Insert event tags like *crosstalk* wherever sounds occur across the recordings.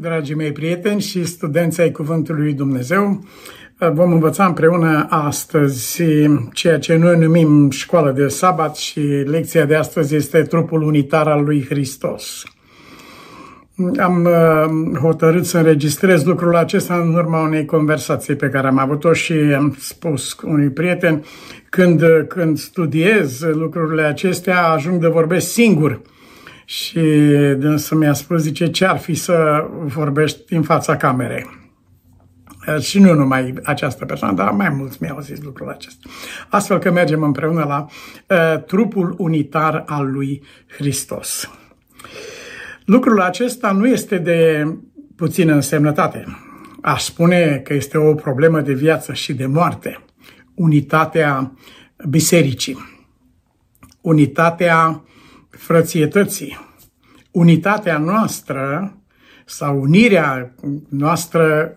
dragii mei prieteni și studenți ai Cuvântului lui Dumnezeu. Vom învăța împreună astăzi ceea ce noi numim școală de sabat și lecția de astăzi este trupul unitar al lui Hristos. Am uh, hotărât să înregistrez lucrul acesta în urma unei conversații pe care am avut-o și am spus unui prieten, când, când studiez lucrurile acestea, ajung de vorbesc singur și dânsul mi-a spus, zice, ce ar fi să vorbești în fața camerei? Și nu numai această persoană, dar mai mulți mi-au zis lucrul acesta. Astfel că mergem împreună la uh, trupul unitar al lui Hristos. Lucrul acesta nu este de puțină însemnătate. Aș spune că este o problemă de viață și de moarte. Unitatea bisericii, unitatea frățietății, unitatea noastră sau unirea noastră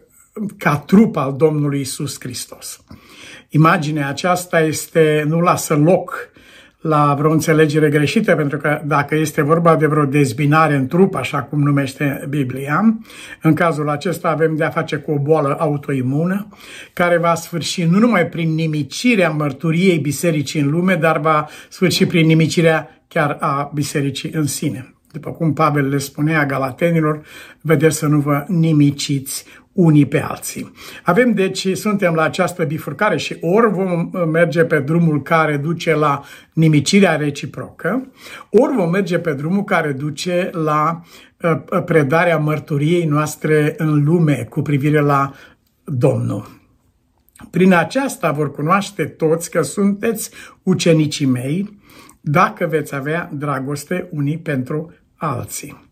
ca trup al Domnului Isus Hristos. Imaginea aceasta este, nu lasă loc la vreo înțelegere greșită, pentru că dacă este vorba de vreo dezbinare în trup, așa cum numește Biblia, în cazul acesta avem de a face cu o boală autoimună, care va sfârși nu numai prin nimicirea mărturiei bisericii în lume, dar va sfârși prin nimicirea chiar a bisericii în sine. După cum Pavel le spunea galatenilor, vedeți să nu vă nimiciți unii pe alții. Avem deci, suntem la această bifurcare și ori vom merge pe drumul care duce la nimicirea reciprocă, ori vom merge pe drumul care duce la uh, predarea mărturiei noastre în lume cu privire la Domnul. Prin aceasta vor cunoaște toți că sunteți ucenicii mei dacă veți avea dragoste unii pentru alții.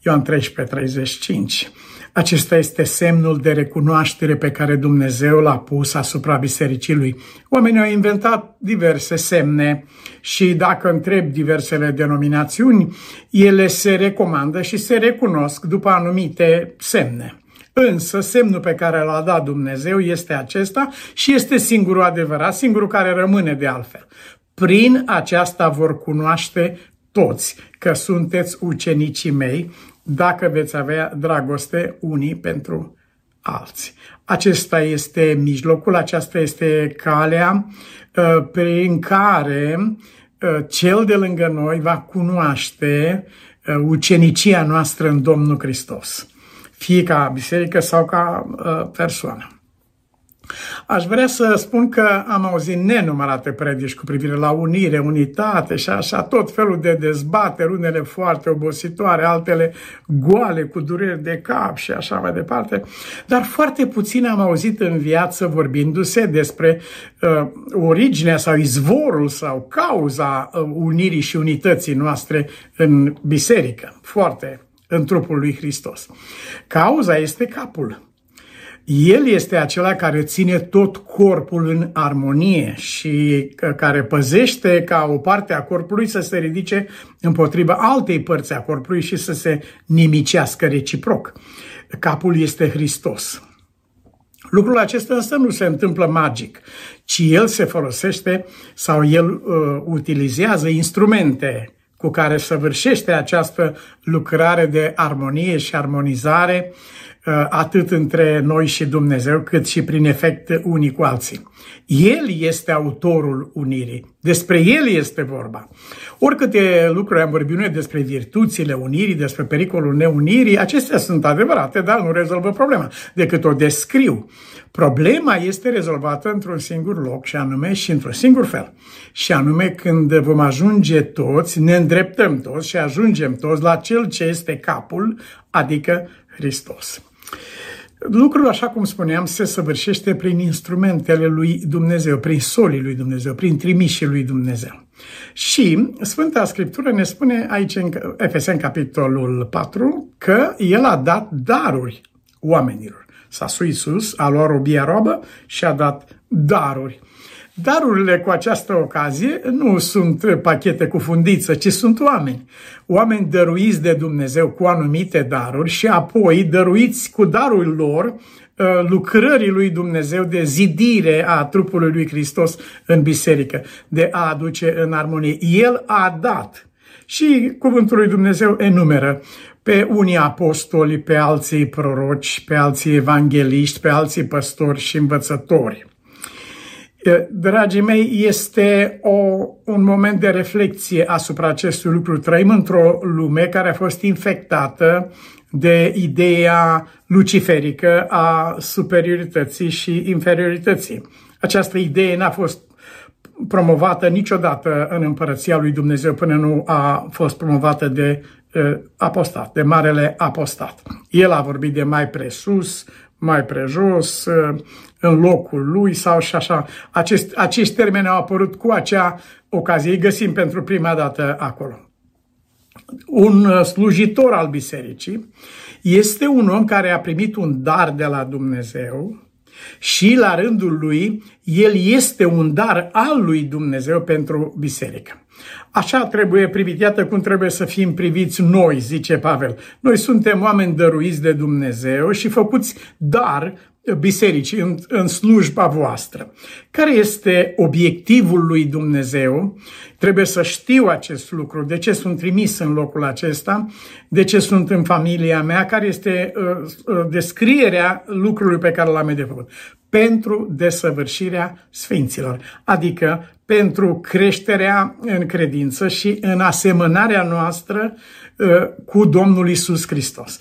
Ioan 13, 35. Acesta este semnul de recunoaștere pe care Dumnezeu l-a pus asupra bisericii lui. Oamenii au inventat diverse semne și dacă întreb diversele denominațiuni, ele se recomandă și se recunosc după anumite semne. Însă semnul pe care l-a dat Dumnezeu este acesta și este singurul adevărat, singurul care rămâne de altfel. Prin aceasta vor cunoaște toți că sunteți ucenicii mei dacă veți avea dragoste unii pentru alții. Acesta este mijlocul, aceasta este calea uh, prin care uh, cel de lângă noi va cunoaște uh, ucenicia noastră în Domnul Hristos, fie ca biserică sau ca persoană. Aș vrea să spun că am auzit nenumărate predici cu privire la unire, unitate și așa, tot felul de dezbateri, unele foarte obositoare, altele goale, cu dureri de cap și așa mai departe, dar foarte puțin am auzit în viață vorbindu-se despre uh, originea sau izvorul sau cauza uh, unirii și unității noastre în biserică, foarte în trupul lui Hristos. Cauza este capul. El este acela care ține tot corpul în armonie și care păzește ca o parte a corpului să se ridice împotriva altei părți a corpului și să se nimicească reciproc. Capul este Hristos. Lucrul acesta însă nu se întâmplă magic, ci el se folosește sau el uh, utilizează instrumente cu care săvârșește această lucrare de armonie și armonizare Uh, atât între noi și Dumnezeu, cât și prin efect unii cu alții. El este autorul unirii. Despre El este vorba. Oricâte lucruri am vorbit noi despre virtuțile unirii, despre pericolul neunirii, acestea sunt adevărate, dar nu rezolvă problema, decât o descriu. Problema este rezolvată într-un singur loc și anume și într-un singur fel. Și anume când vom ajunge toți, ne îndreptăm toți și ajungem toți la cel ce este capul, adică Hristos. Lucrul, așa cum spuneam, se săvârșește prin instrumentele lui Dumnezeu, prin solii lui Dumnezeu, prin trimișii lui Dumnezeu. Și Sfânta Scriptură ne spune aici, în Efesen, capitolul 4, că El a dat daruri oamenilor. S-a Iisus a luat robia robă și a dat daruri. Darurile cu această ocazie nu sunt pachete cu fundiță, ci sunt oameni. Oameni dăruiți de Dumnezeu cu anumite daruri și apoi dăruiți cu darul lor uh, lucrării lui Dumnezeu de zidire a trupului lui Hristos în biserică, de a aduce în armonie. El a dat și cuvântul lui Dumnezeu enumeră pe unii apostoli, pe alții proroci, pe alții evangeliști, pe alții păstori și învățători. Dragii mei, este o, un moment de reflexie asupra acestui lucru. Trăim într-o lume care a fost infectată de ideea luciferică a superiorității și inferiorității. Această idee n-a fost promovată niciodată în împărăția lui Dumnezeu până nu a fost promovată de uh, apostat, de marele apostat. El a vorbit de mai presus, mai prejos, uh, în locul lui sau și așa. Acest, acești termeni au apărut cu acea ocazie, îi găsim pentru prima dată acolo. Un uh, slujitor al bisericii este un om care a primit un dar de la Dumnezeu, și la rândul lui, el este un dar al lui Dumnezeu pentru biserică. Așa trebuie privit, iată cum trebuie să fim priviți noi, zice Pavel. Noi suntem oameni dăruiți de Dumnezeu și făcuți dar bisericii în, în slujba voastră. Care este obiectivul lui Dumnezeu? Trebuie să știu acest lucru. De ce sunt trimis în locul acesta? De ce sunt în familia mea? Care este uh, uh, descrierea lucrului pe care l-am de făcut? Pentru desăvârșirea sfinților, adică pentru creșterea în credință și în asemănarea noastră uh, cu Domnul Isus Hristos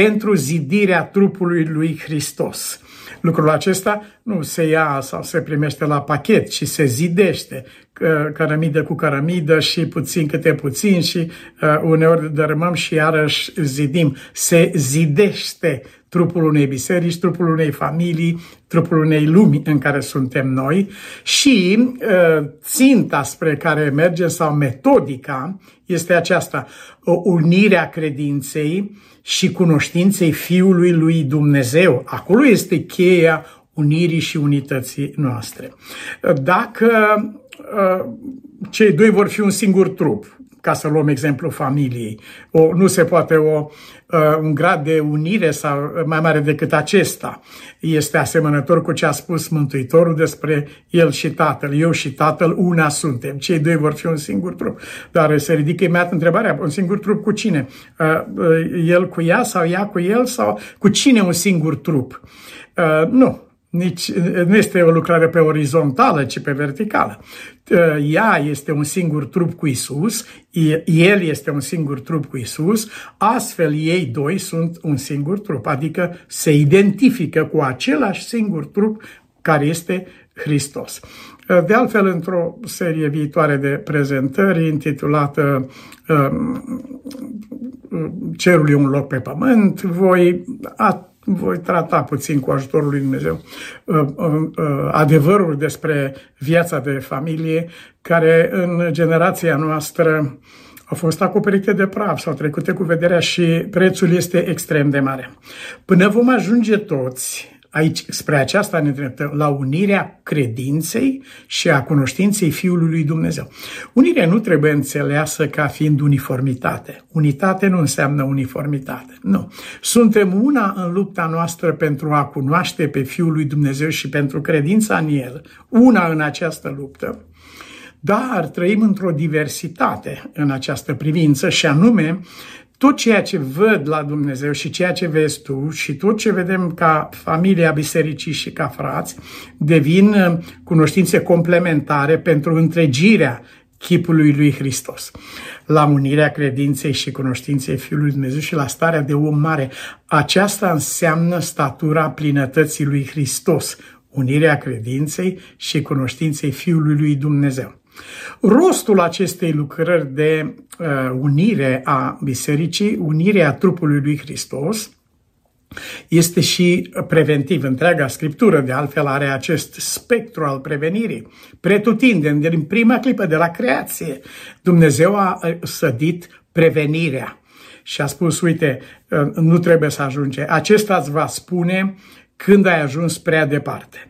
pentru zidirea trupului lui Hristos. Lucrul acesta nu se ia sau se primește la pachet, ci se zidește cărămidă cu cărămidă și puțin câte puțin și uh, uneori dărâmăm și iarăși zidim. Se zidește trupul unei biserici, trupul unei familii, trupul unei lumi în care suntem noi și uh, ținta spre care merge sau metodica este aceasta, o unire a credinței și cunoștinței Fiului lui Dumnezeu. Acolo este cheia unirii și unității noastre. Dacă uh, cei doi vor fi un singur trup, ca să luăm exemplu familiei. O, nu se poate o, uh, un grad de unire sau mai mare decât acesta. Este asemănător cu ce a spus Mântuitorul despre el și tatăl. Eu și tatăl una suntem. Cei doi vor fi un singur trup. Dar se ridică imediat întrebarea, un singur trup cu cine? Uh, uh, el cu ea sau ea cu el sau cu cine un singur trup? Uh, nu, nici, nu este o lucrare pe orizontală, ci pe verticală. Ea este un singur trup cu Isus, el este un singur trup cu Isus, astfel ei doi sunt un singur trup, adică se identifică cu același singur trup care este Hristos. De altfel, într-o serie viitoare de prezentări intitulată Cerul e un loc pe pământ, voi voi trata puțin cu ajutorul lui Dumnezeu uh, uh, uh, adevărul despre viața de familie care în generația noastră au fost acoperite de praf sau trecute cu vederea și prețul este extrem de mare. Până vom ajunge toți Aici, spre aceasta ne îndreptăm, la unirea credinței și a cunoștinței Fiului lui Dumnezeu. Unirea nu trebuie înțeleasă ca fiind uniformitate. Unitate nu înseamnă uniformitate. Nu. Suntem una în lupta noastră pentru a cunoaște pe Fiul lui Dumnezeu și pentru credința în El. Una în această luptă. Dar trăim într-o diversitate în această privință și anume tot ceea ce văd la Dumnezeu și ceea ce vezi tu și tot ce vedem ca familia bisericii și ca frați devin uh, cunoștințe complementare pentru întregirea chipului lui Hristos. La unirea credinței și cunoștinței Fiului Dumnezeu și la starea de om mare. Aceasta înseamnă statura plinătății lui Hristos, unirea credinței și cunoștinței Fiului lui Dumnezeu. Rostul acestei lucrări de uh, unire a bisericii, unirea trupului lui Hristos, este și preventiv. Întreaga scriptură, de altfel, are acest spectru al prevenirii. Pretutindem, din prima clipă de la creație, Dumnezeu a uh, sădit prevenirea și a spus, uite, uh, nu trebuie să ajunge. Acesta îți va spune când ai ajuns prea departe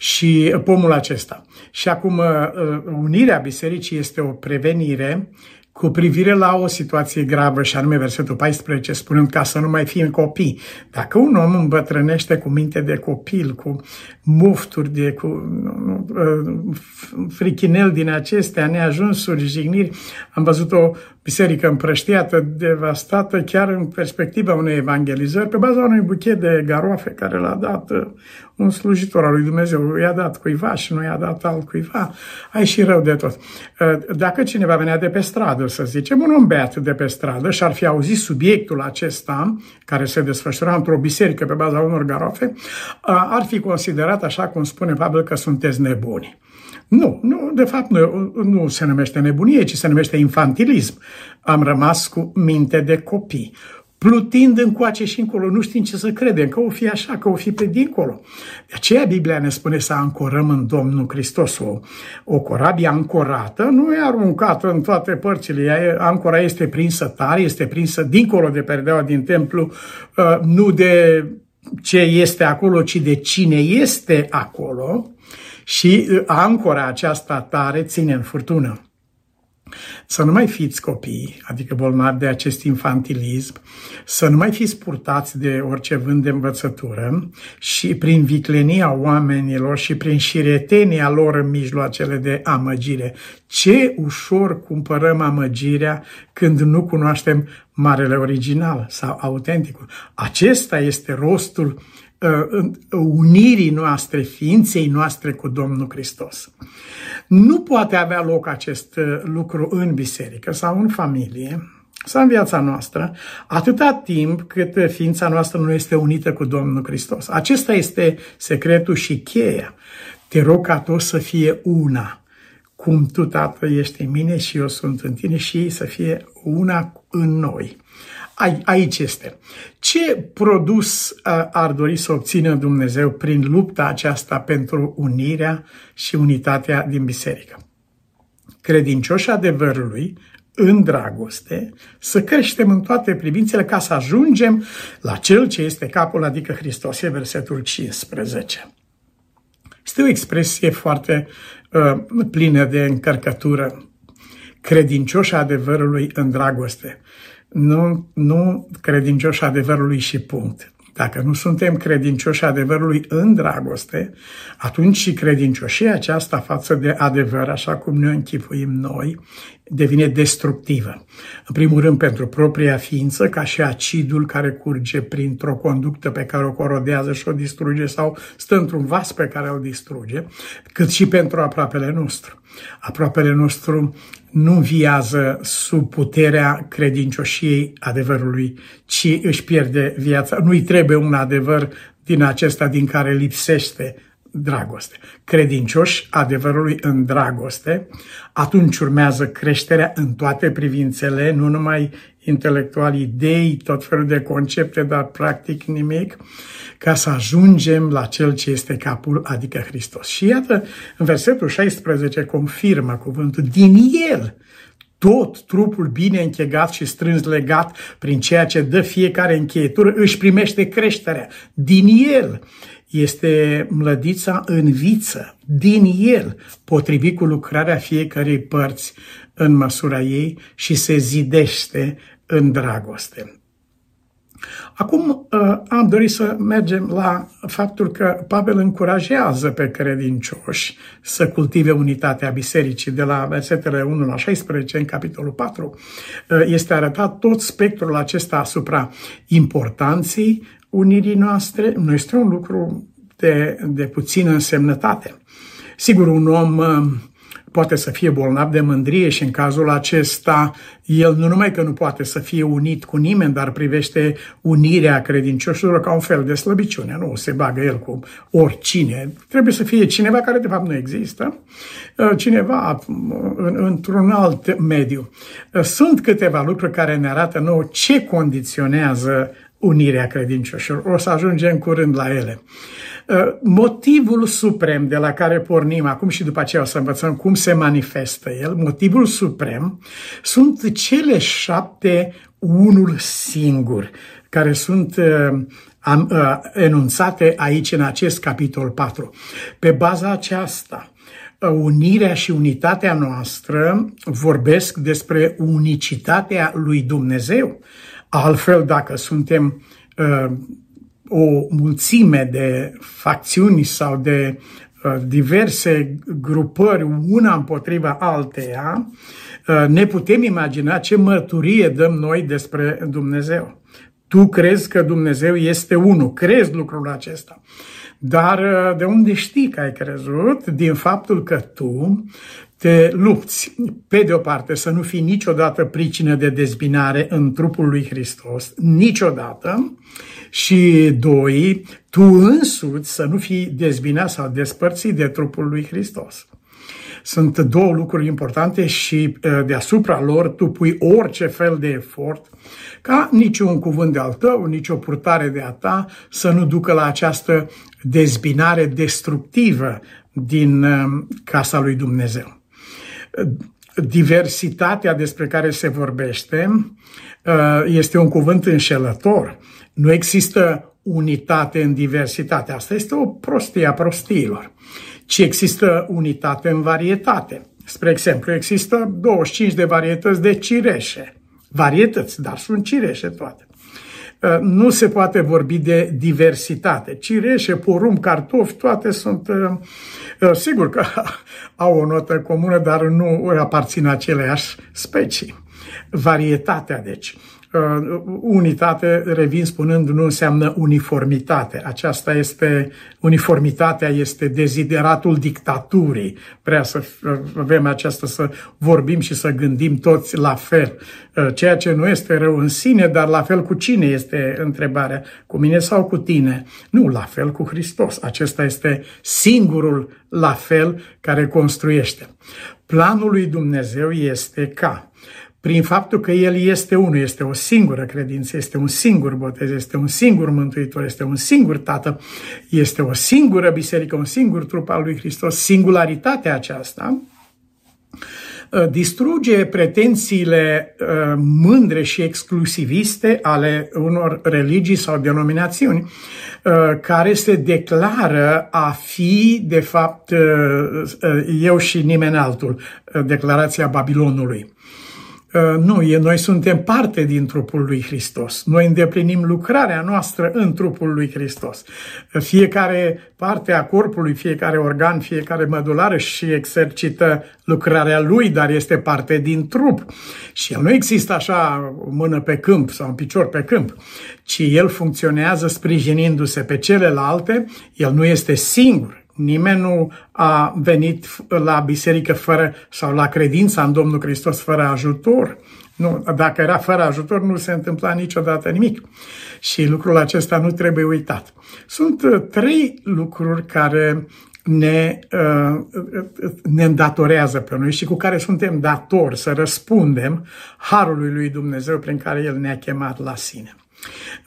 și pomul acesta. Și acum uh, uh, unirea bisericii este o prevenire cu privire la o situație gravă și anume versetul 14 spunând ca să nu mai fim copii. Dacă un om îmbătrânește cu minte de copil, cu mufturi, de, cu uh, frichinel din acestea, neajunsuri, jigniri, am văzut o biserică împrăștiată, devastată, chiar în perspectiva unei evangelizări, pe baza unui buchet de garoafe care l-a dat uh, un slujitor al lui Dumnezeu, i-a dat cuiva și nu i-a dat alt cuiva, ai și rău de tot. Uh, dacă cineva venea de pe stradă, să zicem, un om beat de pe stradă și ar fi auzit subiectul acesta, care se desfășura într-o biserică pe baza unor garoafe, uh, ar fi considerat, așa cum spune Pavel, că sunteți nebuni. Nu, nu, de fapt nu, nu se numește nebunie, ci se numește infantilism. Am rămas cu minte de copii plutind încoace și încolo, nu știm ce să credem, că o fi așa, că o fi pe dincolo. De aceea Biblia ne spune să ancorăm în Domnul Hristos. O, o corabie ancorată nu e aruncată în toate părțile. Ea, ancora este prinsă tare, este prinsă dincolo de perdeaua din templu, uh, nu de ce este acolo, ci de cine este acolo și uh, ancora aceasta tare ține în furtună. Să nu mai fiți copii, adică bolnavi de acest infantilism, să nu mai fiți purtați de orice vânt de învățătură și prin viclenia oamenilor și prin șiretenia lor în mijloacele de amăgire. Ce ușor cumpărăm amăgirea când nu cunoaștem marele original sau autenticul. Acesta este rostul Uh, unirii noastre, ființei noastre cu Domnul Hristos. Nu poate avea loc acest uh, lucru în biserică sau în familie sau în viața noastră, atâta timp cât ființa noastră nu este unită cu Domnul Hristos. Acesta este secretul și cheia. Te rog ca tot să fie una, cum tu, Tată, ești în mine și eu sunt în tine și ei să fie una în noi aici este. Ce produs ar dori să obțină Dumnezeu prin lupta aceasta pentru unirea și unitatea din biserică? Credincioși adevărului, în dragoste, să creștem în toate privințele ca să ajungem la Cel ce este capul, adică Hristos, e versetul 15. Este o expresie foarte uh, plină de încărcătură. Credincioși adevărului în dragoste nu, nu credincioși adevărului și punct. Dacă nu suntem credincioși adevărului în dragoste, atunci și credincioșia aceasta față de adevăr, așa cum ne închipuim noi, devine destructivă. În primul rând pentru propria ființă, ca și acidul care curge printr-o conductă pe care o corodează și o distruge sau stă într-un vas pe care o distruge, cât și pentru aproapele nostru. Aproapele nostru nu viază sub puterea credincioșiei adevărului, ci își pierde viața. Nu-i trebuie un adevăr din acesta din care lipsește dragoste. Credincioși adevărului în dragoste, atunci urmează creșterea în toate privințele, nu numai intelectual, idei, tot felul de concepte, dar practic nimic, ca să ajungem la Cel ce este capul, adică Hristos. Și iată, în versetul 16 confirmă cuvântul, din El tot trupul bine închegat și strâns legat prin ceea ce dă fiecare încheietură își primește creșterea. Din El este mlădița în viță, din El, potrivit cu lucrarea fiecărei părți în măsura ei și se zidește în dragoste. Acum uh, am dorit să mergem la faptul că Pavel încurajează pe credincioși să cultive unitatea bisericii de la versetele 1 la 16 în capitolul 4. Uh, este arătat tot spectrul acesta asupra importanței unirii noastre. Nu este un lucru de, de puțină însemnătate. Sigur, un om uh, poate să fie bolnav de mândrie și în cazul acesta el nu numai că nu poate să fie unit cu nimeni, dar privește unirea credincioșilor ca un fel de slăbiciune. Nu se bagă el cu oricine. Trebuie să fie cineva care de fapt nu există, uh, cineva uh, într-un alt mediu. Uh, sunt câteva lucruri care ne arată nouă ce condiționează unirea credincioșilor. O să ajungem curând la ele. Uh, motivul suprem de la care pornim acum și după aceea o să învățăm cum se manifestă el, motivul suprem sunt cele șapte unul singur, care sunt uh, uh, enunțate aici în acest capitol 4. Pe baza aceasta, unirea și unitatea noastră vorbesc despre unicitatea lui Dumnezeu. Altfel, dacă suntem uh, o mulțime de facțiuni sau de uh, diverse grupări, una împotriva alteia, ne putem imagina ce mărturie dăm noi despre Dumnezeu. Tu crezi că Dumnezeu este unul, crezi lucrul acesta. Dar uh, de unde știi că ai crezut? Din faptul că tu te lupți, pe de o parte, să nu fii niciodată pricină de dezbinare în trupul lui Hristos, niciodată, și doi, tu însuți să nu fii dezbinat sau despărțit de trupul lui Hristos. Sunt două lucruri importante și uh, deasupra lor tu pui orice fel de efort ca niciun cuvânt de al tău, nicio purtare de a ta să nu ducă la această dezbinare destructivă din uh, casa lui Dumnezeu. Diversitatea despre care se vorbește uh, este un cuvânt înșelător. Nu există unitate în diversitate. Asta este o prostie a prostiilor ci există unitate în varietate. Spre exemplu, există 25 de varietăți de cireșe. Varietăți, dar sunt cireșe toate. Uh, nu se poate vorbi de diversitate. Cireșe, porumb, cartofi, toate sunt, uh, uh, sigur că *laughs* au o notă comună, dar nu aparțin aceleași specii. Varietatea, deci. Uh, unitate, revin spunând, nu înseamnă uniformitate. Aceasta este, uniformitatea este dezideratul dictaturii. Vrea să avem aceasta, să vorbim și să gândim toți la fel. Uh, ceea ce nu este rău în sine, dar la fel cu cine este întrebarea? Cu mine sau cu tine? Nu, la fel cu Hristos. Acesta este singurul la fel care construiește. Planul lui Dumnezeu este ca prin faptul că El este unul, este o singură credință, este un singur botez, este un singur mântuitor, este un singur Tată, este o singură biserică, un singur trup al lui Hristos, singularitatea aceasta uh, distruge pretențiile uh, mândre și exclusiviste ale unor religii sau denominațiuni uh, care se declară a fi, de fapt, eu și nimeni altul, declarația Babilonului. Uh, nu, noi suntem parte din trupul lui Hristos. Noi îndeplinim lucrarea noastră în trupul lui Hristos. Uh, fiecare parte a corpului, fiecare organ, fiecare mădulară și exercită lucrarea lui, dar este parte din trup. Și el nu există așa o mână pe câmp sau un picior pe câmp, ci el funcționează sprijinindu-se pe celelalte, el nu este singur. Nimeni nu a venit la biserică fără, sau la credința în Domnul Hristos fără ajutor. Nu, dacă era fără ajutor, nu se întâmpla niciodată nimic. Și lucrul acesta nu trebuie uitat. Sunt uh, trei lucruri care ne, uh, ne îndatorează pe noi și cu care suntem datori să răspundem harului lui Dumnezeu prin care El ne-a chemat la sine.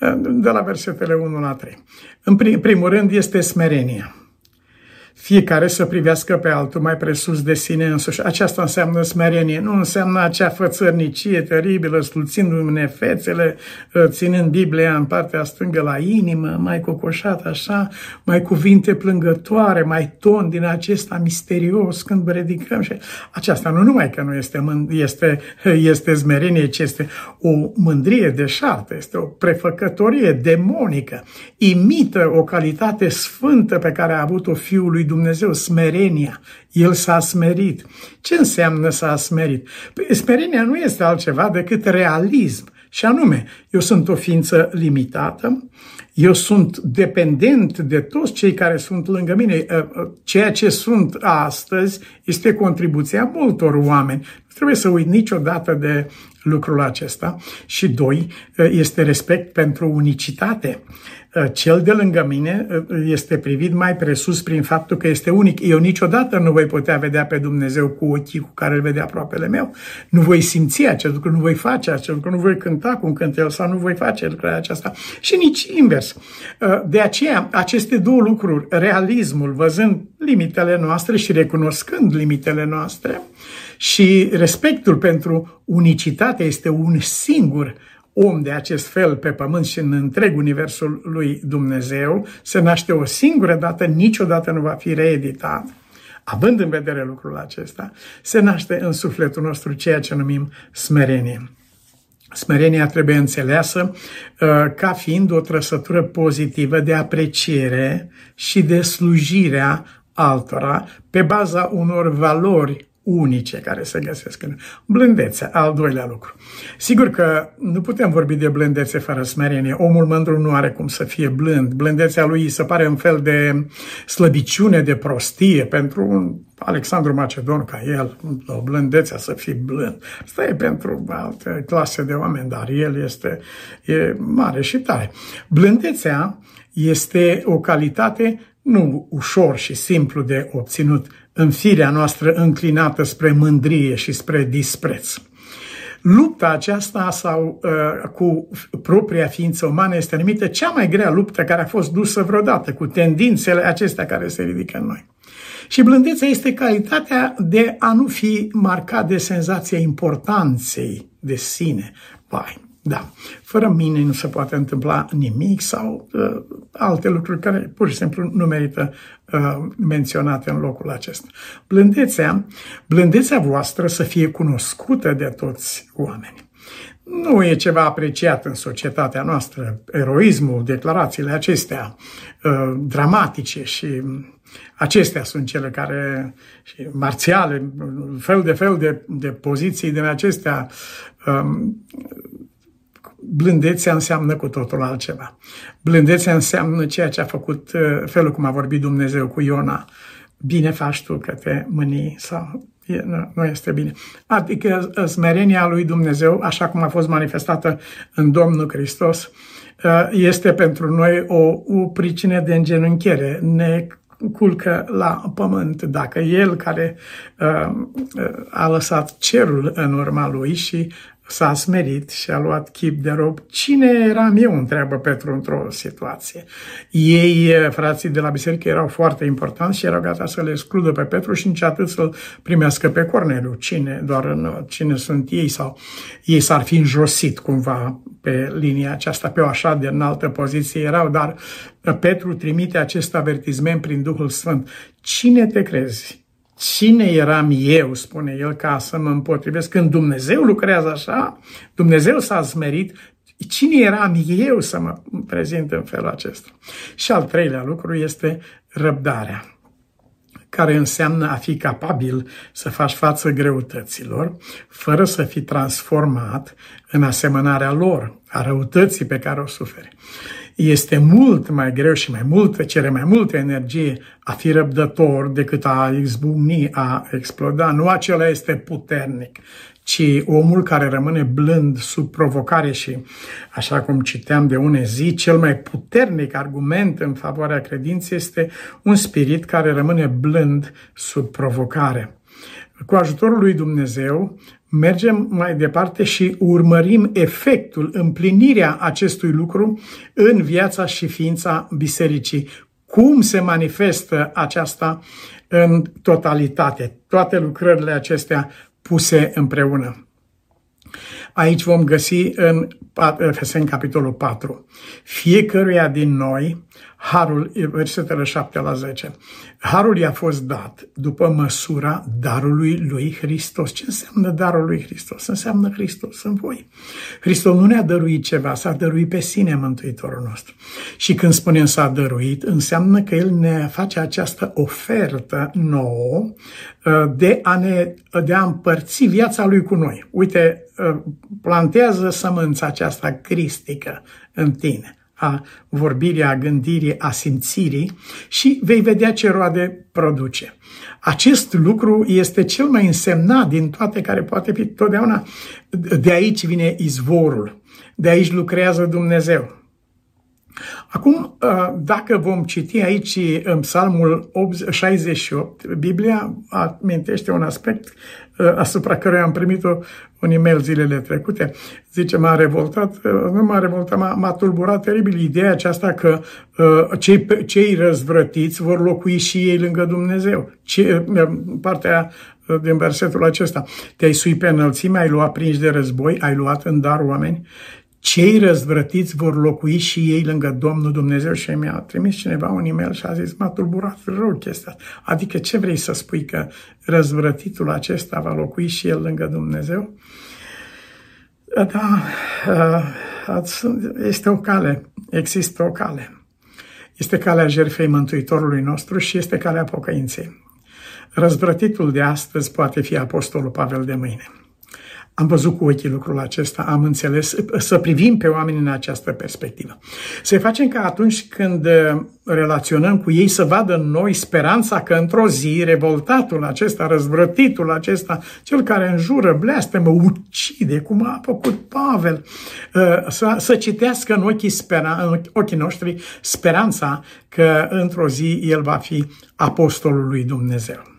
Uh, de la versetele 1 la 3. În primul rând este smerenia fiecare să privească pe altul mai presus de sine însuși. Aceasta înseamnă smerenie, nu înseamnă acea fățărnicie teribilă, sluțindu-ne fețele, ă, ținând Biblia în partea stângă la inimă, mai cocoșat așa, mai cuvinte plângătoare, mai ton din acesta misterios când predicăm. Și aceasta nu numai că nu este, este, este smerenie, ci este o mândrie de șartă, este o prefăcătorie demonică, imită o calitate sfântă pe care a avut-o Fiul lui Dumnezeu, smerenia. El s-a smerit. Ce înseamnă s-a smerit? Păi, smerenia nu este altceva decât realism. Și anume, eu sunt o ființă limitată, eu sunt dependent de toți cei care sunt lângă mine. Ă, ă, ceea ce sunt astăzi este contribuția multor oameni. Nu trebuie să uit niciodată de lucrul acesta. Și doi, ă, este respect pentru unicitate. Ă, cel de lângă mine ă, este privit mai presus prin faptul că este unic. Eu niciodată nu voi putea vedea pe Dumnezeu cu ochii cu care îl vede aproapele meu. Nu voi simți acest lucru, nu voi face acest lucru, nu voi cânta cum cântă el sau nu voi face lucrarea aceasta. Și nici invers. Ă, de aceea, aceste două lucruri, realismul, văzând limitele noastre și recunoscând limitele noastre și respectul pentru unicitate este un singur om de acest fel pe pământ și în întreg universul lui Dumnezeu, se naște o singură dată, niciodată nu va fi reeditat, având în vedere lucrul acesta, se naște în sufletul nostru ceea ce numim smerenie. Smerenia trebuie înțeleasă uh, ca fiind o trăsătură pozitivă de apreciere și de slujirea altora pe baza unor valori unice care se găsesc în blândețe, al doilea lucru. Sigur că nu putem vorbi de blândețe fără smerenie. Omul mândru nu are cum să fie blând. Blândețea lui se pare un fel de slăbiciune, de prostie pentru un Alexandru Macedon ca el, o blândețea să fie blând. Asta e pentru alte clase de oameni, dar el este e mare și tare. Blândețea este o calitate nu ușor și simplu de obținut în firea noastră înclinată spre mândrie și spre dispreț. Lupta aceasta sau uh, cu propria ființă umană este numită cea mai grea luptă care a fost dusă vreodată, cu tendințele acestea care se ridică în noi. Și blândețea este calitatea de a nu fi marcat de senzația importanței de sine. Pai, da, fără mine nu se poate întâmpla nimic sau uh, alte lucruri care pur și simplu nu merită uh, menționate în locul acesta. Blândețea, blândețea voastră să fie cunoscută de toți oamenii. Nu e ceva apreciat în societatea noastră. Eroismul, declarațiile acestea uh, dramatice și acestea sunt cele care, și marțiale, fel de fel de, de poziții din acestea, um, blândețea înseamnă cu totul altceva. Blândețea înseamnă ceea ce a făcut, uh, felul cum a vorbit Dumnezeu cu Iona. Bine faci tu că te mâni sau e, nu, nu este bine. Adică uh, smerenia lui Dumnezeu, așa cum a fost manifestată în Domnul Hristos, uh, este pentru noi o, o pricină de îngenunchiere. Ne culcă la pământ. Dacă El care uh, a lăsat cerul în urma Lui și s-a smerit și a luat chip de rob. Cine eram eu, întreabă Petru într-o situație. Ei, eh, frații de la biserică, erau foarte importanți și erau gata să le excludă pe Petru și nici atât să-l primească pe Corneliu. Cine, doar în, cine sunt ei sau ei s-ar fi înjosit cumva pe linia aceasta, pe o așa de înaltă poziție erau, dar Petru trimite acest avertizment prin Duhul Sfânt. Cine te crezi? Cine eram eu, spune el, ca să mă împotrivesc? Când Dumnezeu lucrează așa, Dumnezeu s-a smerit, cine eram eu să mă prezint în felul acesta? Și al treilea lucru este răbdarea care înseamnă a fi capabil să faci față greutăților, fără să fii transformat în asemănarea lor, a răutății pe care o suferi este mult mai greu și mai mult, cere mai multă energie a fi răbdător decât a izbucni, a exploda. Nu acela este puternic, ci omul care rămâne blând sub provocare și, așa cum citeam de une zi, cel mai puternic argument în favoarea credinței este un spirit care rămâne blând sub provocare. Cu ajutorul lui Dumnezeu, mergem mai departe și urmărim efectul, împlinirea acestui lucru în viața și ființa bisericii. Cum se manifestă aceasta în totalitate, toate lucrările acestea puse împreună. Aici vom găsi în Efeseni capitolul 4. Fiecăruia din noi Harul, versetele 7 la 10. Harul i-a fost dat după măsura darului lui Hristos. Ce înseamnă darul lui Hristos? Înseamnă Hristos în voi. Hristos nu ne-a dăruit ceva, s-a dăruit pe sine Mântuitorul nostru. Și când spunem s-a dăruit, înseamnă că El ne face această ofertă nouă uh, de a, ne, de a împărți viața Lui cu noi. Uite, uh, plantează sămânța aceasta cristică în tine a vorbirii, a gândirii, a simțirii și vei vedea ce roade produce. Acest lucru este cel mai însemnat din toate care poate fi totdeauna. De aici vine izvorul, de aici lucrează Dumnezeu. Acum, dacă vom citi aici în Psalmul 68, Biblia amintește un aspect asupra căruia am primit-o un e-mail zilele trecute. Zice, m-a revoltat, nu m-a revoltat, m-a, m-a tulburat teribil ideea aceasta că uh, cei, cei răzvrătiți vor locui și ei lângă Dumnezeu. Ce, partea din versetul acesta. Te-ai sui pe înălțime, ai luat prinși de război, ai luat în dar oameni cei răzvrătiți vor locui și ei lângă Domnul Dumnezeu și mi-a trimis cineva un e-mail și a zis, m-a tulburat rău chestia. Adică ce vrei să spui că răzvrătitul acesta va locui și el lângă Dumnezeu? Da, este o cale, există o cale. Este calea jertfei Mântuitorului nostru și este calea pocăinței. Răzvrătitul de astăzi poate fi Apostolul Pavel de mâine. Am văzut cu ochii lucrul acesta, am înțeles, să privim pe oameni în această perspectivă. Să facem ca atunci când uh, relaționăm cu ei să vadă în noi speranța că într-o zi revoltatul acesta, răzvrătitul acesta, cel care înjură, mă ucide, cum a făcut Pavel, uh, să, să citească în ochii, spera, în ochii noștri speranța că într-o zi el va fi apostolul lui Dumnezeu.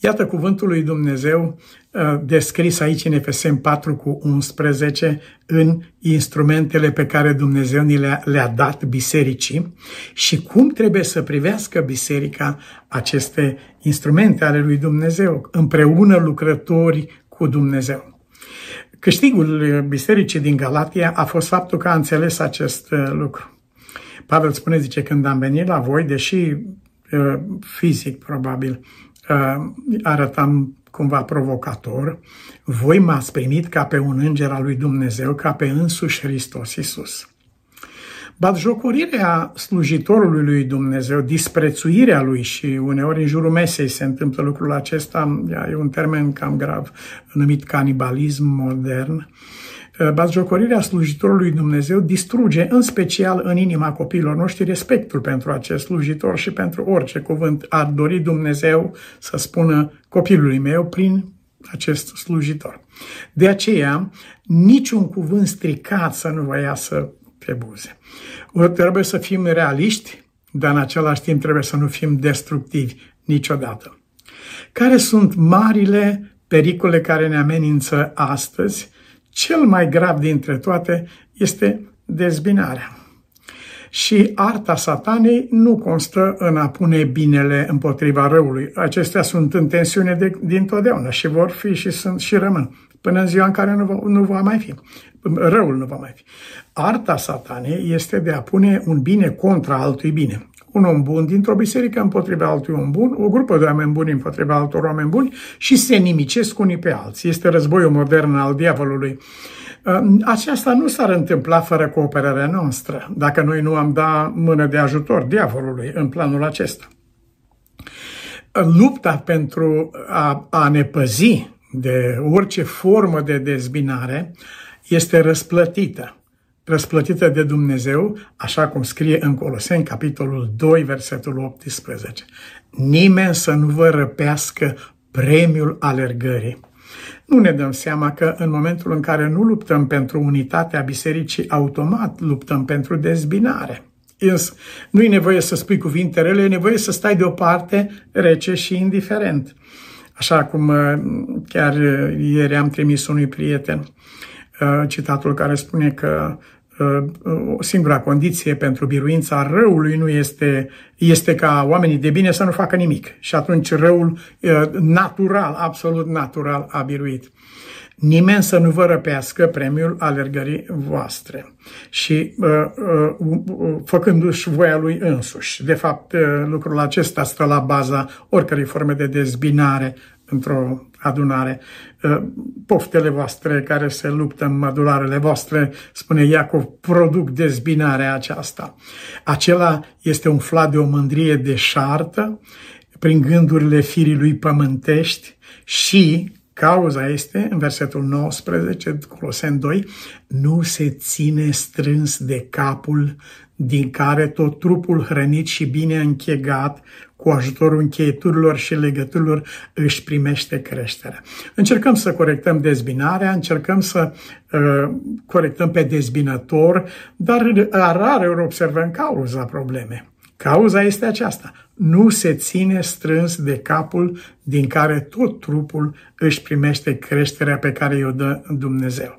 Iată cuvântul lui Dumnezeu uh, descris aici în Efesem 4 cu 11 în instrumentele pe care Dumnezeu ni le-a, le dat bisericii și cum trebuie să privească biserica aceste instrumente ale lui Dumnezeu, împreună lucrători cu Dumnezeu. Câștigul bisericii din Galatia a fost faptul că a înțeles acest uh, lucru. Pavel spune, zice, când am venit la voi, deși uh, fizic probabil, Uh, arătam cumva provocator, voi m-ați primit ca pe un înger al lui Dumnezeu, ca pe însuși Hristos Iisus. Batjocorirea slujitorului lui Dumnezeu, disprețuirea lui și uneori în jurul mesei se întâmplă lucrul acesta, e un termen cam grav, numit canibalism modern, Uh, Bazjocorirea slujitorului Dumnezeu distruge, în special în inima copiilor noștri, respectul pentru acest slujitor și pentru orice cuvânt ar dori Dumnezeu să spună copilului meu prin acest slujitor. De aceea, niciun cuvânt stricat să nu vă iasă pe buze. Trebuie să fim realiști, dar în același timp trebuie să nu fim destructivi niciodată. Care sunt marile pericole care ne amenință astăzi cel mai grav dintre toate este dezbinarea. Și arta satanei nu constă în a pune binele împotriva răului. Acestea sunt în tensiune de, din totdeauna și vor fi și sunt și rămân până în ziua în care nu va, nu va mai fi. Răul nu va mai fi. Arta satanei este de a pune un bine contra altui bine un om bun dintr-o biserică împotriva altui om bun, o grupă de oameni buni împotriva altor oameni buni și se nimicesc unii pe alții. Este războiul modern al diavolului. Uh, aceasta nu s-ar întâmpla fără cooperarea noastră, dacă noi nu am da mână de ajutor diavolului în planul acesta. Lupta pentru a, a ne păzi de orice formă de dezbinare este răsplătită răsplătită de Dumnezeu, așa cum scrie în Coloseni, capitolul 2, versetul 18. Nimeni să nu vă răpească premiul alergării. Nu ne dăm seama că în momentul în care nu luptăm pentru unitatea bisericii, automat luptăm pentru dezbinare. Însă, nu e nevoie să spui cuvinte rele, e nevoie să stai deoparte rece și indiferent. Așa cum uh, chiar uh, ieri am trimis unui prieten uh, citatul care spune că o singura condiție pentru biruința răului nu este, este ca oamenii de bine să nu facă nimic. Și atunci răul natural, absolut natural, a biruit. Nimeni să nu vă răpească premiul alergării voastre și uh, uh, făcându-și voia lui însuși. De fapt, uh, lucrul acesta stă la baza oricărei forme de dezbinare într-o adunare. Uh, poftele voastre care se luptă în mădularele voastre, spune Iacov, produc dezbinarea aceasta. Acela este un flat de o mândrie deșartă, prin gândurile firii lui pământești și Cauza este, în versetul 19, Colosen 2, nu se ține strâns de capul din care tot trupul hrănit și bine închegat cu ajutorul încheieturilor și legăturilor își primește creșterea. Încercăm să corectăm dezbinarea, încercăm să uh, corectăm pe dezbinător, dar rar ori observăm cauza problemei. Cauza este aceasta. Nu se ține strâns de capul din care tot trupul își primește creșterea pe care i-o dă Dumnezeu.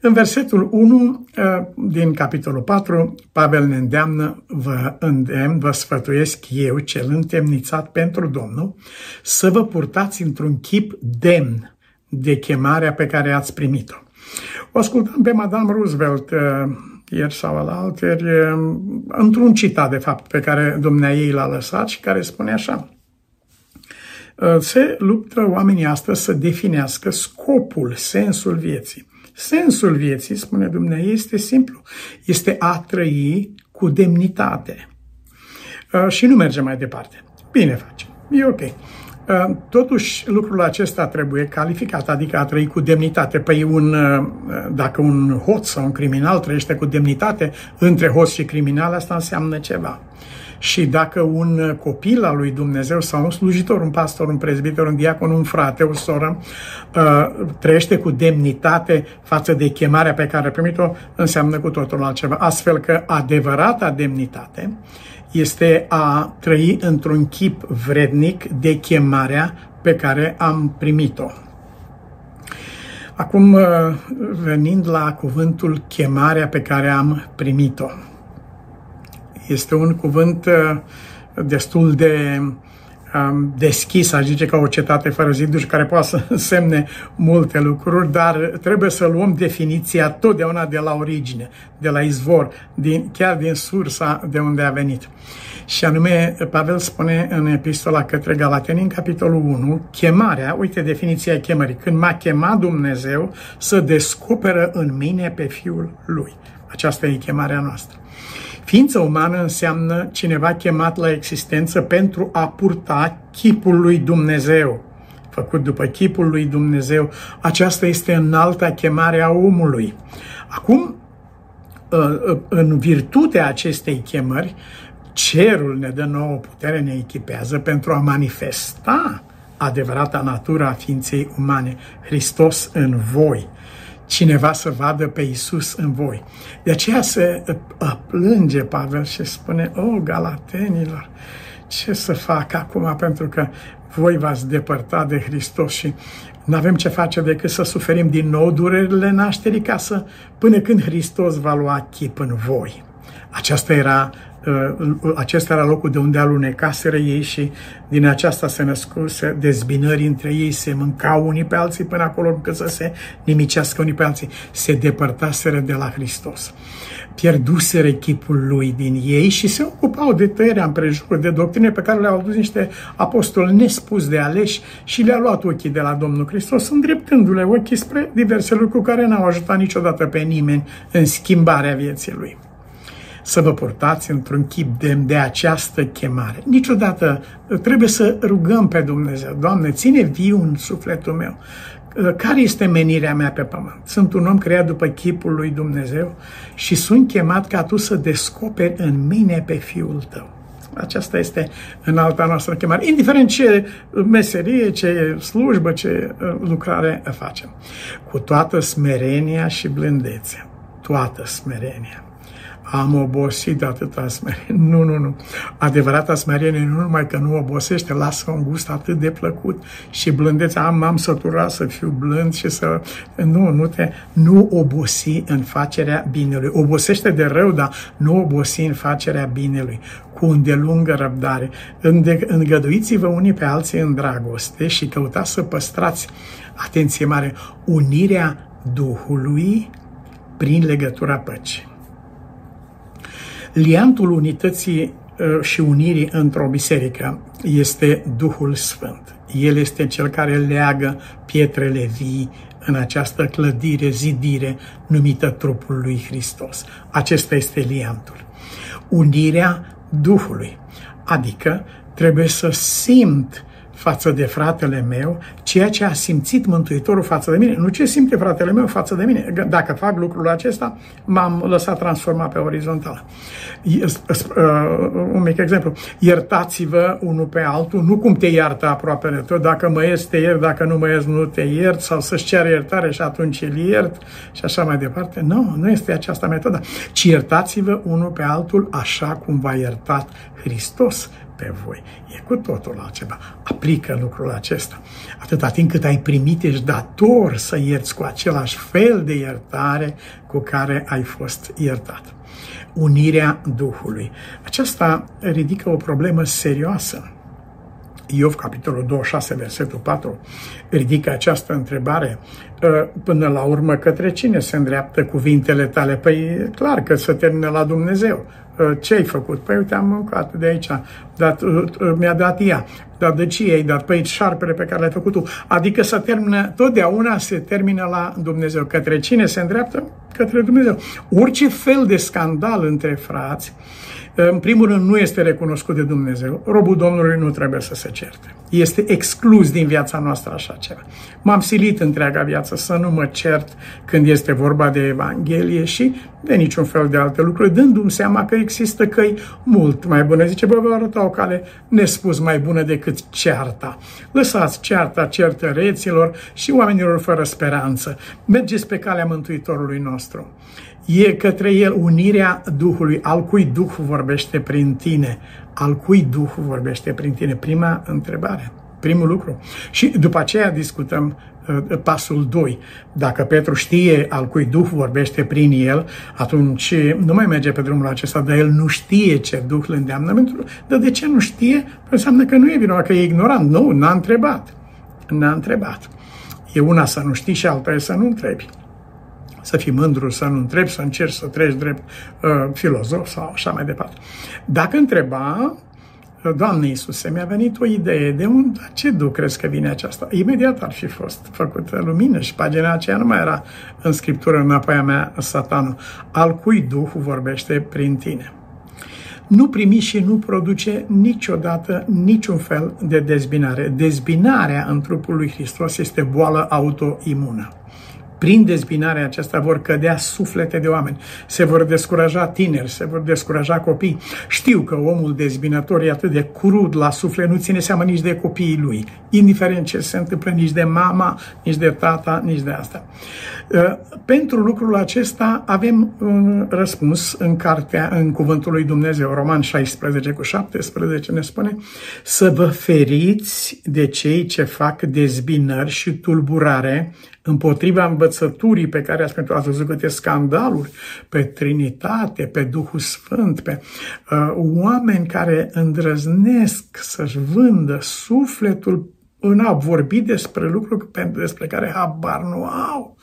În versetul 1 uh, din capitolul 4, Pavel ne îndeamnă, vă îndemn, vă sfătuiesc eu, cel întemnițat pentru Domnul, să vă purtați într-un chip demn de chemarea pe care ați primit-o. O ascultam pe Madame Roosevelt uh, ieri sau al alteri, uh, într-un citat, de fapt, pe care dumnea ei l-a lăsat și care spune așa. Se luptă oamenii astăzi să definească scopul, sensul vieții. Sensul vieții, spune Dumnezeu, este simplu. Este a trăi cu demnitate. Uh, și nu merge mai departe. Bine facem. E ok. Uh, totuși, lucrul acesta trebuie calificat, adică a trăi cu demnitate. Păi un, uh, dacă un hoț sau un criminal trăiește cu demnitate, între hoț și criminal, asta înseamnă ceva. Și dacă un copil al lui Dumnezeu sau un slujitor, un pastor, un prezbiter, un diacon, un frate, o soră, uh, trăiește cu demnitate față de chemarea pe care a primit-o, înseamnă cu totul altceva. Astfel că adevărata demnitate este a trăi într-un chip vrednic de chemarea pe care am primit-o. Acum, uh, venind la cuvântul chemarea pe care am primit-o. Este un cuvânt uh, destul de um, deschis, aș zice, ca o cetate fără ziduri, care poate să *laughs* însemne multe lucruri, dar trebuie să luăm definiția totdeauna de la origine, de la izvor, din, chiar din sursa de unde a venit. Și anume, Pavel spune în epistola către Galateni, în capitolul 1, chemarea, uite definiția chemării, când m-a chemat Dumnezeu să descoperă în mine pe Fiul Lui. Aceasta e chemarea noastră. Ființă umană înseamnă cineva chemat la existență pentru a purta chipul lui Dumnezeu, făcut după chipul lui Dumnezeu. Aceasta este înalta chemare a omului. Acum, ă, ă, în virtutea acestei chemări, cerul ne dă nouă putere, ne echipează pentru a manifesta adevărata natura a ființei umane, Hristos în voi cineva să vadă pe Isus în voi. De aceea se plânge Pavel și spune, o, galatenilor, ce să fac acum pentru că voi v-ați depărtat de Hristos și nu avem ce face decât să suferim din nou durerile nașterii ca să, până când Hristos va lua chip în voi. Aceasta era Uh, acesta era locul de unde alunecaseră ei și din aceasta se născuse dezbinări între ei, se mâncau unii pe alții până acolo încât să se nimicească unii pe alții, se depărtaseră de la Hristos. Pierduseră echipul lui din ei și se ocupau de tăierea împrejurul de doctrine pe care le-au adus niște apostoli nespus de aleși și le-a luat ochii de la Domnul Hristos, îndreptându-le ochii spre diverse lucruri care n-au ajutat niciodată pe nimeni în schimbarea vieții lui să vă purtați într-un chip de, de această chemare. Niciodată trebuie să rugăm pe Dumnezeu. Doamne, ține viu în sufletul meu. Care este menirea mea pe pământ? Sunt un om creat după chipul lui Dumnezeu și sunt chemat ca tu să descoperi în mine pe Fiul tău. Aceasta este în alta noastră chemare, indiferent ce meserie, ce slujbă, ce uh, lucrare facem. Cu toată smerenia și blândețea, toată smerenia am obosit de atâta smerenie. *laughs* Nu, nu, nu. Adevărata smerenie nu numai că nu obosește, lasă un gust atât de plăcut și blândețe. Am, am săturat să fiu blând și să... Nu, nu te... Nu obosi în facerea binelui. Obosește de rău, dar nu obosi în facerea binelui cu îndelungă răbdare. Îngăduiți-vă unii pe alții în dragoste și căutați să păstrați, atenție mare, unirea Duhului prin legătura păcii. Liantul unității uh, și unirii într-o biserică este Duhul Sfânt. El este cel care leagă pietrele vii în această clădire, zidire numită trupul lui Hristos. Acesta este liantul. Unirea Duhului, adică trebuie să simt față de fratele meu ceea ce a simțit Mântuitorul față de mine. Nu ce simte fratele meu față de mine. Dacă fac lucrul acesta, m-am lăsat transformat pe orizontală. Un mic exemplu. Iertați-vă unul pe altul, nu cum te iartă aproapele tău. Dacă mă iert, te iert, dacă nu mă iert, nu te iert, sau să-și ceară iertare și atunci îl iert și așa mai departe. Nu, nu este aceasta metoda. Ci iertați-vă unul pe altul așa cum v-a iertat Hristos pe voi. E cu totul altceva. Aplică lucrul acesta. Atâta timp cât ai primit, ești dator să ierți cu același fel de iertare cu care ai fost iertat. Unirea Duhului. Aceasta ridică o problemă serioasă. Iov, capitolul 26, versetul 4, ridică această întrebare. Ă, până la urmă, către cine se îndreaptă cuvintele tale? Păi, e clar că se termină la Dumnezeu. Uh, ce ai făcut? Păi uite, am mâncat de aici, dat, uh, uh, mi-a dat ea. dar de ce ai dat? Păi șarpele pe care l-ai făcut tu. Adică să termină, totdeauna se termină la Dumnezeu. Către cine se îndreaptă? Către Dumnezeu. Orice fel de scandal între frați, în primul rând, nu este recunoscut de Dumnezeu. Robul Domnului nu trebuie să se certe. Este exclus din viața noastră așa ceva. M-am silit întreaga viață să nu mă cert când este vorba de Evanghelie și de niciun fel de alte lucruri, dându-mi seama că există căi mult mai bune. Zice, bă, vă arăta o cale nespus mai bună decât cearta. Lăsați cearta certăreților și oamenilor fără speranță. Mergeți pe calea Mântuitorului nostru e către el unirea Duhului. Al cui Duh vorbește prin tine? Al cui Duh vorbește prin tine? Prima întrebare, primul lucru. Și după aceea discutăm uh, pasul 2. Dacă Petru știe al cui Duh vorbește prin el, atunci nu mai merge pe drumul acesta, dar el nu știe ce Duh îl îndeamnă. Dar de ce nu știe? Păi înseamnă că nu e vinovat, că e ignorant. Nu, n-a întrebat. N-a întrebat. E una să nu știi și alta e să nu întrebi să fii mândru, să nu întrebi, să încerci să treci drept uh, filozof sau așa mai departe. Dacă întreba, uh, Doamne Iisuse, mi-a venit o idee, de unde, ce duc crezi că vine aceasta? Imediat ar fi fost făcută lumină și pagina aceea nu mai era în scriptură înapoi a mea satanul. Al cui Duh vorbește prin tine? nu primi și nu produce niciodată niciun fel de dezbinare. Dezbinarea în trupul lui Hristos este boală autoimună. Prin dezbinarea aceasta vor cădea suflete de oameni, se vor descuraja tineri, se vor descuraja copii. Știu că omul dezbinător e atât de crud la suflet, nu ține seama nici de copiii lui, indiferent ce se întâmplă, nici de mama, nici de tata, nici de asta. Uh, pentru lucrul acesta avem un răspuns în cartea, în cuvântul lui Dumnezeu, Roman 16 cu 17 ne spune să vă feriți de cei ce fac dezbinări și tulburare împotriva învățăturii pe care ați, pentru ați văzut câte scandaluri pe Trinitate, pe Duhul Sfânt, pe uh, oameni care îndrăznesc să-și vândă sufletul în a vorbi despre lucruri despre care habar nu au.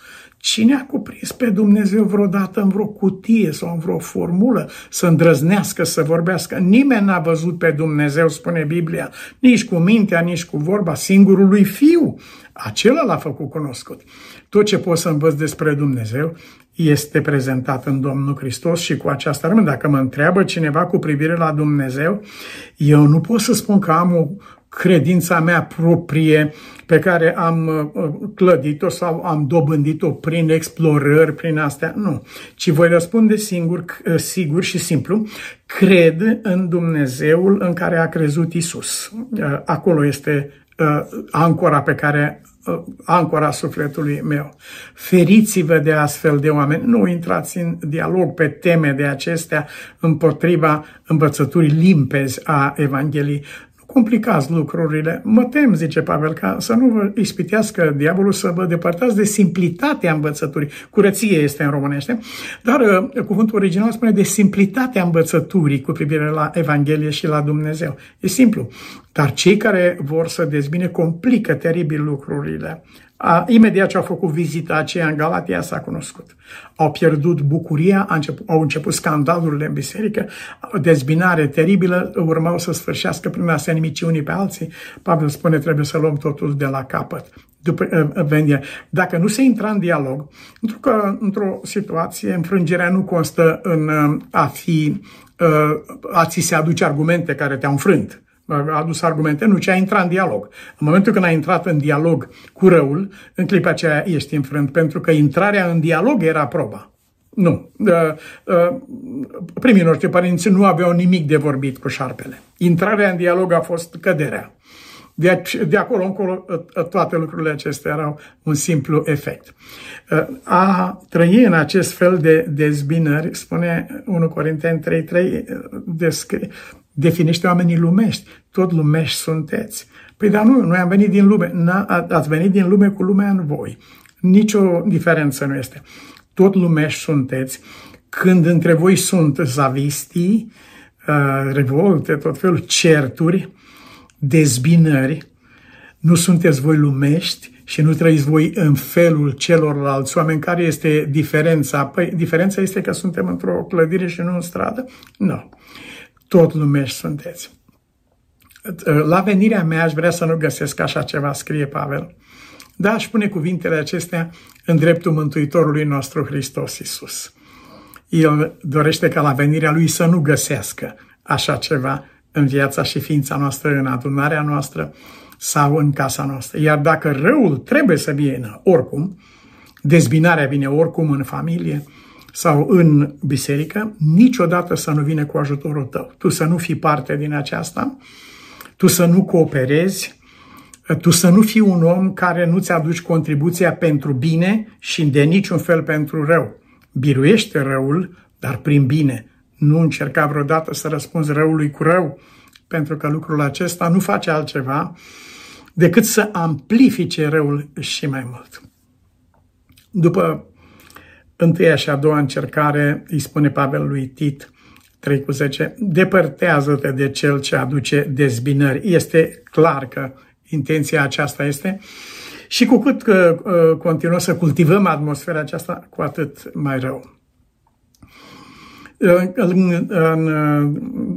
Cine a cuprins pe Dumnezeu vreodată în vreo cutie sau în vreo formulă să îndrăznească să vorbească? Nimeni n-a văzut pe Dumnezeu, spune Biblia, nici cu mintea, nici cu vorba, singurul lui Fiu. Acela l-a făcut cunoscut. Tot ce pot să învăț despre Dumnezeu este prezentat în Domnul Hristos și cu aceasta rămân. Dacă mă întreabă cineva cu privire la Dumnezeu, eu nu pot să spun că am o credința mea proprie pe care am uh, clădit-o sau am dobândit-o prin explorări, prin astea. Nu. Ci voi răspunde singur, uh, sigur și simplu, cred în Dumnezeul în care a crezut Isus. Uh, acolo este ancora pe care ancora sufletului meu. Feriți-vă de astfel de oameni, nu intrați în dialog pe teme de acestea împotriva învățăturii limpezi a Evangheliei complicați lucrurile. Mă tem, zice Pavel, ca să nu vă ispitească diavolul să vă depărtați de simplitatea învățăturii. Curăție este în românește, dar uh, cuvântul original spune de simplitatea învățăturii cu privire la Evanghelie și la Dumnezeu. E simplu. Dar cei care vor să dezbine complică teribil lucrurile. A, imediat ce au făcut vizita aceea în Galatia s-a cunoscut. Au pierdut bucuria, a început, au început scandalurile în biserică, o dezbinare teribilă, urmau să sfârșească prin a se nimici unii pe alții. Pavel spune, trebuie să luăm totul de la capăt. După, uh, Dacă nu se intra în dialog, pentru că într-o situație înfrângerea nu constă în uh, a fi uh, a ți se aduce argumente care te-au înfrânt a adus argumente, nu, ci a intrat în dialog. În momentul când a intrat în dialog cu răul, în clipa aceea ești înfrânt, pentru că intrarea în dialog era proba. Nu. Uh, uh, primii noștri părinți nu aveau nimic de vorbit cu șarpele. Intrarea în dialog a fost căderea. De, de acolo încolo uh, toate lucrurile acestea erau un simplu efect. A trăi în acest fel de dezbinări, spune 1 Corinteni 3.3, descrie, definește oamenii lumești. Tot lumești sunteți. Păi dar nu, noi am venit din lume. N- ați venit din lume cu lumea în voi. Nicio diferență nu este. Tot lumești sunteți. Când între voi sunt zavistii, uh, revolte, tot felul, certuri, dezbinări, nu sunteți voi lumești și nu trăiți voi în felul celorlalți oameni. Care este diferența? Păi diferența este că suntem într-o clădire și nu în stradă? Nu tot lumești sunteți. La venirea mea aș vrea să nu găsesc așa ceva, scrie Pavel. Da, aș pune cuvintele acestea în dreptul Mântuitorului nostru Hristos Iisus. El dorește ca la venirea Lui să nu găsească așa ceva în viața și ființa noastră, în adunarea noastră sau în casa noastră. Iar dacă răul trebuie să vină oricum, dezbinarea vine oricum în familie sau în biserică, niciodată să nu vină cu ajutorul tău. Tu să nu fii parte din aceasta, tu să nu cooperezi, tu să nu fii un om care nu-ți aduci contribuția pentru bine și de niciun fel pentru rău. Biruiește răul, dar prin bine. Nu încerca vreodată să răspunzi răului cu rău, pentru că lucrul acesta nu face altceva decât să amplifice răul și mai mult. După întâia și a doua încercare, îi spune Pavel lui Tit, 3 cu 10, depărtează-te de cel ce aduce dezbinări. Este clar că intenția aceasta este și cu cât uh, uh continuăm să cultivăm atmosfera aceasta, cu atât mai rău. În, în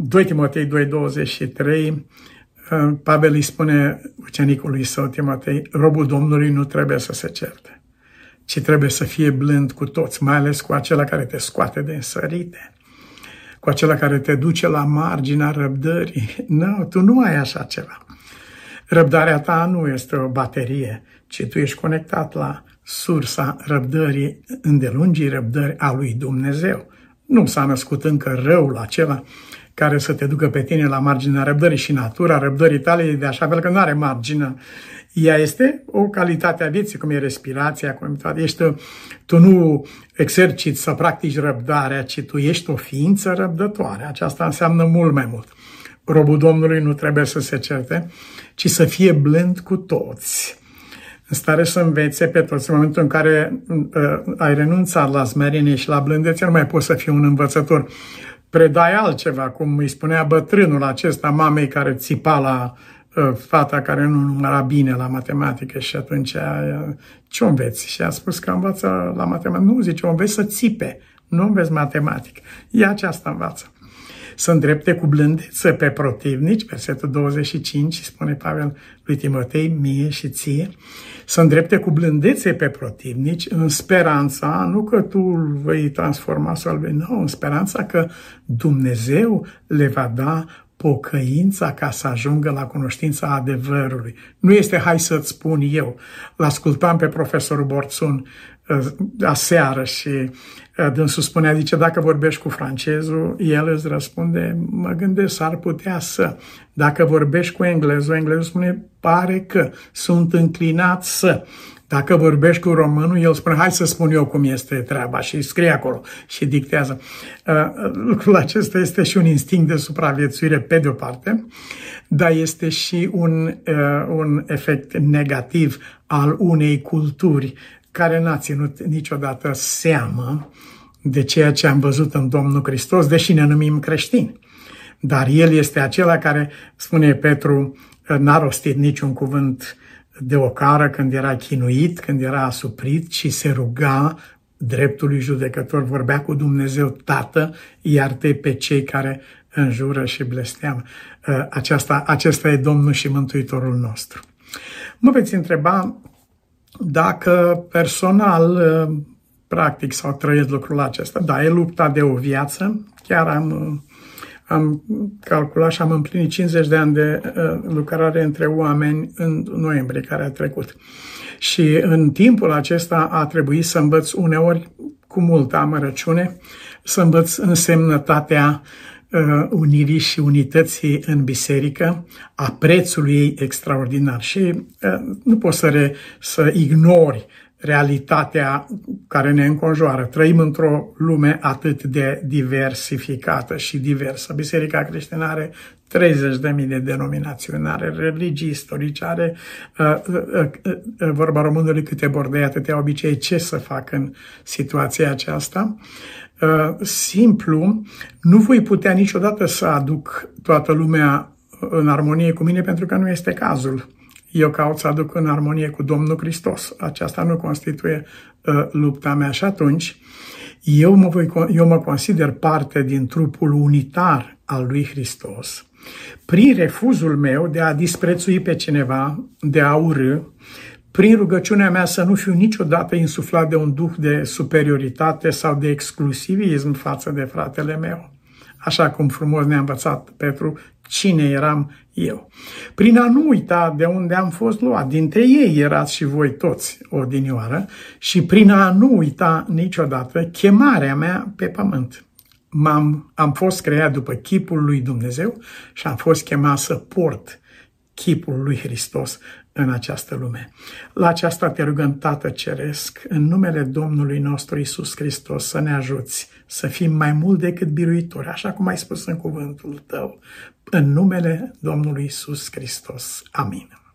2 Timotei 2.23, Pavel îi spune ucenicului său Timotei, robul Domnului nu trebuie să se certe, ci trebuie să fie blând cu toți, mai ales cu acela care te scoate de însărite, cu acela care te duce la marginea răbdării. *laughs* Nu, tu nu ai așa ceva. Răbdarea ta nu este o baterie, ci tu ești conectat la sursa răbdării, îndelungii răbdări a lui Dumnezeu. Nu s-a născut încă răul acela care să te ducă pe tine la marginea răbdării și natura răbdării tale e de așa fel că nu are margină. Ea este o calitate a vieții, cum e respirația, cum e toate. Ești, tu nu exerciți să practici răbdarea, ci tu ești o ființă răbdătoare. Aceasta înseamnă mult mai mult. Robul Domnului nu trebuie să se certe, ci să fie blând cu toți în stare să învețe pe toți. În momentul în care uh, ai renunțat la smerenie și la blândețe, nu mai poți să fii un învățător. Predai altceva, cum îi spunea bătrânul acesta mamei care țipa la uh, fata care nu număra bine la matematică și atunci uh, ce înveți? Și a spus că învață la matematică. Nu, zice, o înveți să țipe, nu înveți matematică. E aceasta învață să îndrepte cu blândețe pe protivnici, versetul 25, spune Pavel lui Timotei, mie și ție, să îndrepte cu blândețe pe protivnici în speranța, nu că tu îl vei transforma sau vei, nu, în speranța că Dumnezeu le va da pocăința ca să ajungă la cunoștința adevărului. Nu este hai să-ți spun eu. L-ascultam pe profesorul Borțun uh, aseară și uh, dânsul spunea, zice, dacă vorbești cu francezul, el îți răspunde, mă gândesc, s-ar putea să. Dacă vorbești cu englezul, englezul spune, pare că sunt înclinat să. Dacă vorbești cu românul, el spune, hai să spun eu cum este treaba și scrie acolo și dictează. Uh, lucrul acesta este și un instinct de supraviețuire pe de-o parte, dar este și un, uh, un efect negativ al unei culturi care n-a ținut niciodată seamă de ceea ce am văzut în Domnul Hristos, deși ne numim creștini. Dar El este acela care, spune Petru, n-a rostit niciun cuvânt de ocară când era chinuit, când era asuprit și se ruga dreptului judecător, vorbea cu Dumnezeu, Tată, iarte pe cei care înjură și blesteamă. Ă, aceasta, acesta e Domnul și Mântuitorul nostru. Mă veți întreba dacă personal, ă, practic, sau trăiesc lucrul acesta. Da, e lupta de o viață. Chiar am am calculat și am împlinit 50 de ani de uh, lucrare între oameni în noiembrie care a trecut. Și în timpul acesta a trebuit să învăț uneori cu multă amărăciune, să învăț însemnătatea uh, unirii și unității în biserică, a prețului ei extraordinar. Și uh, nu poți să, re, să ignori realitatea care ne înconjoară. Trăim într-o lume atât de diversificată și diversă. Biserica creștină are 30.000 de denominațiuni, are religii istorice, are uh, uh, uh, uh, vorba românului câte bordei, atâtea obicei, ce să fac în situația aceasta. Uh, simplu, nu voi putea niciodată să aduc toată lumea în armonie cu mine pentru că nu este cazul eu caut să aduc în armonie cu Domnul Hristos. Aceasta nu constituie uh, lupta mea și atunci Eu mă, voi, eu mă consider parte din trupul unitar al lui Hristos. Prin refuzul meu de a disprețui pe cineva, de a urâ, prin rugăciunea mea să nu fiu niciodată insuflat de un duh de superioritate sau de exclusivism față de fratele meu. Așa cum frumos ne-a învățat Petru cine eram eu. Prin a nu uita de unde am fost luat, dintre ei erați și voi toți odinioară, și prin a nu uita niciodată chemarea mea pe pământ. M-am, am fost creat după chipul lui Dumnezeu și am fost chemat să port chipul lui Hristos în această lume. La aceasta te rugăm, Tată Ceresc, în numele Domnului nostru Isus Hristos, să ne ajuți să fim mai mult decât biruitori, așa cum ai spus în cuvântul tău, în numele Domnului Isus Hristos. Amin.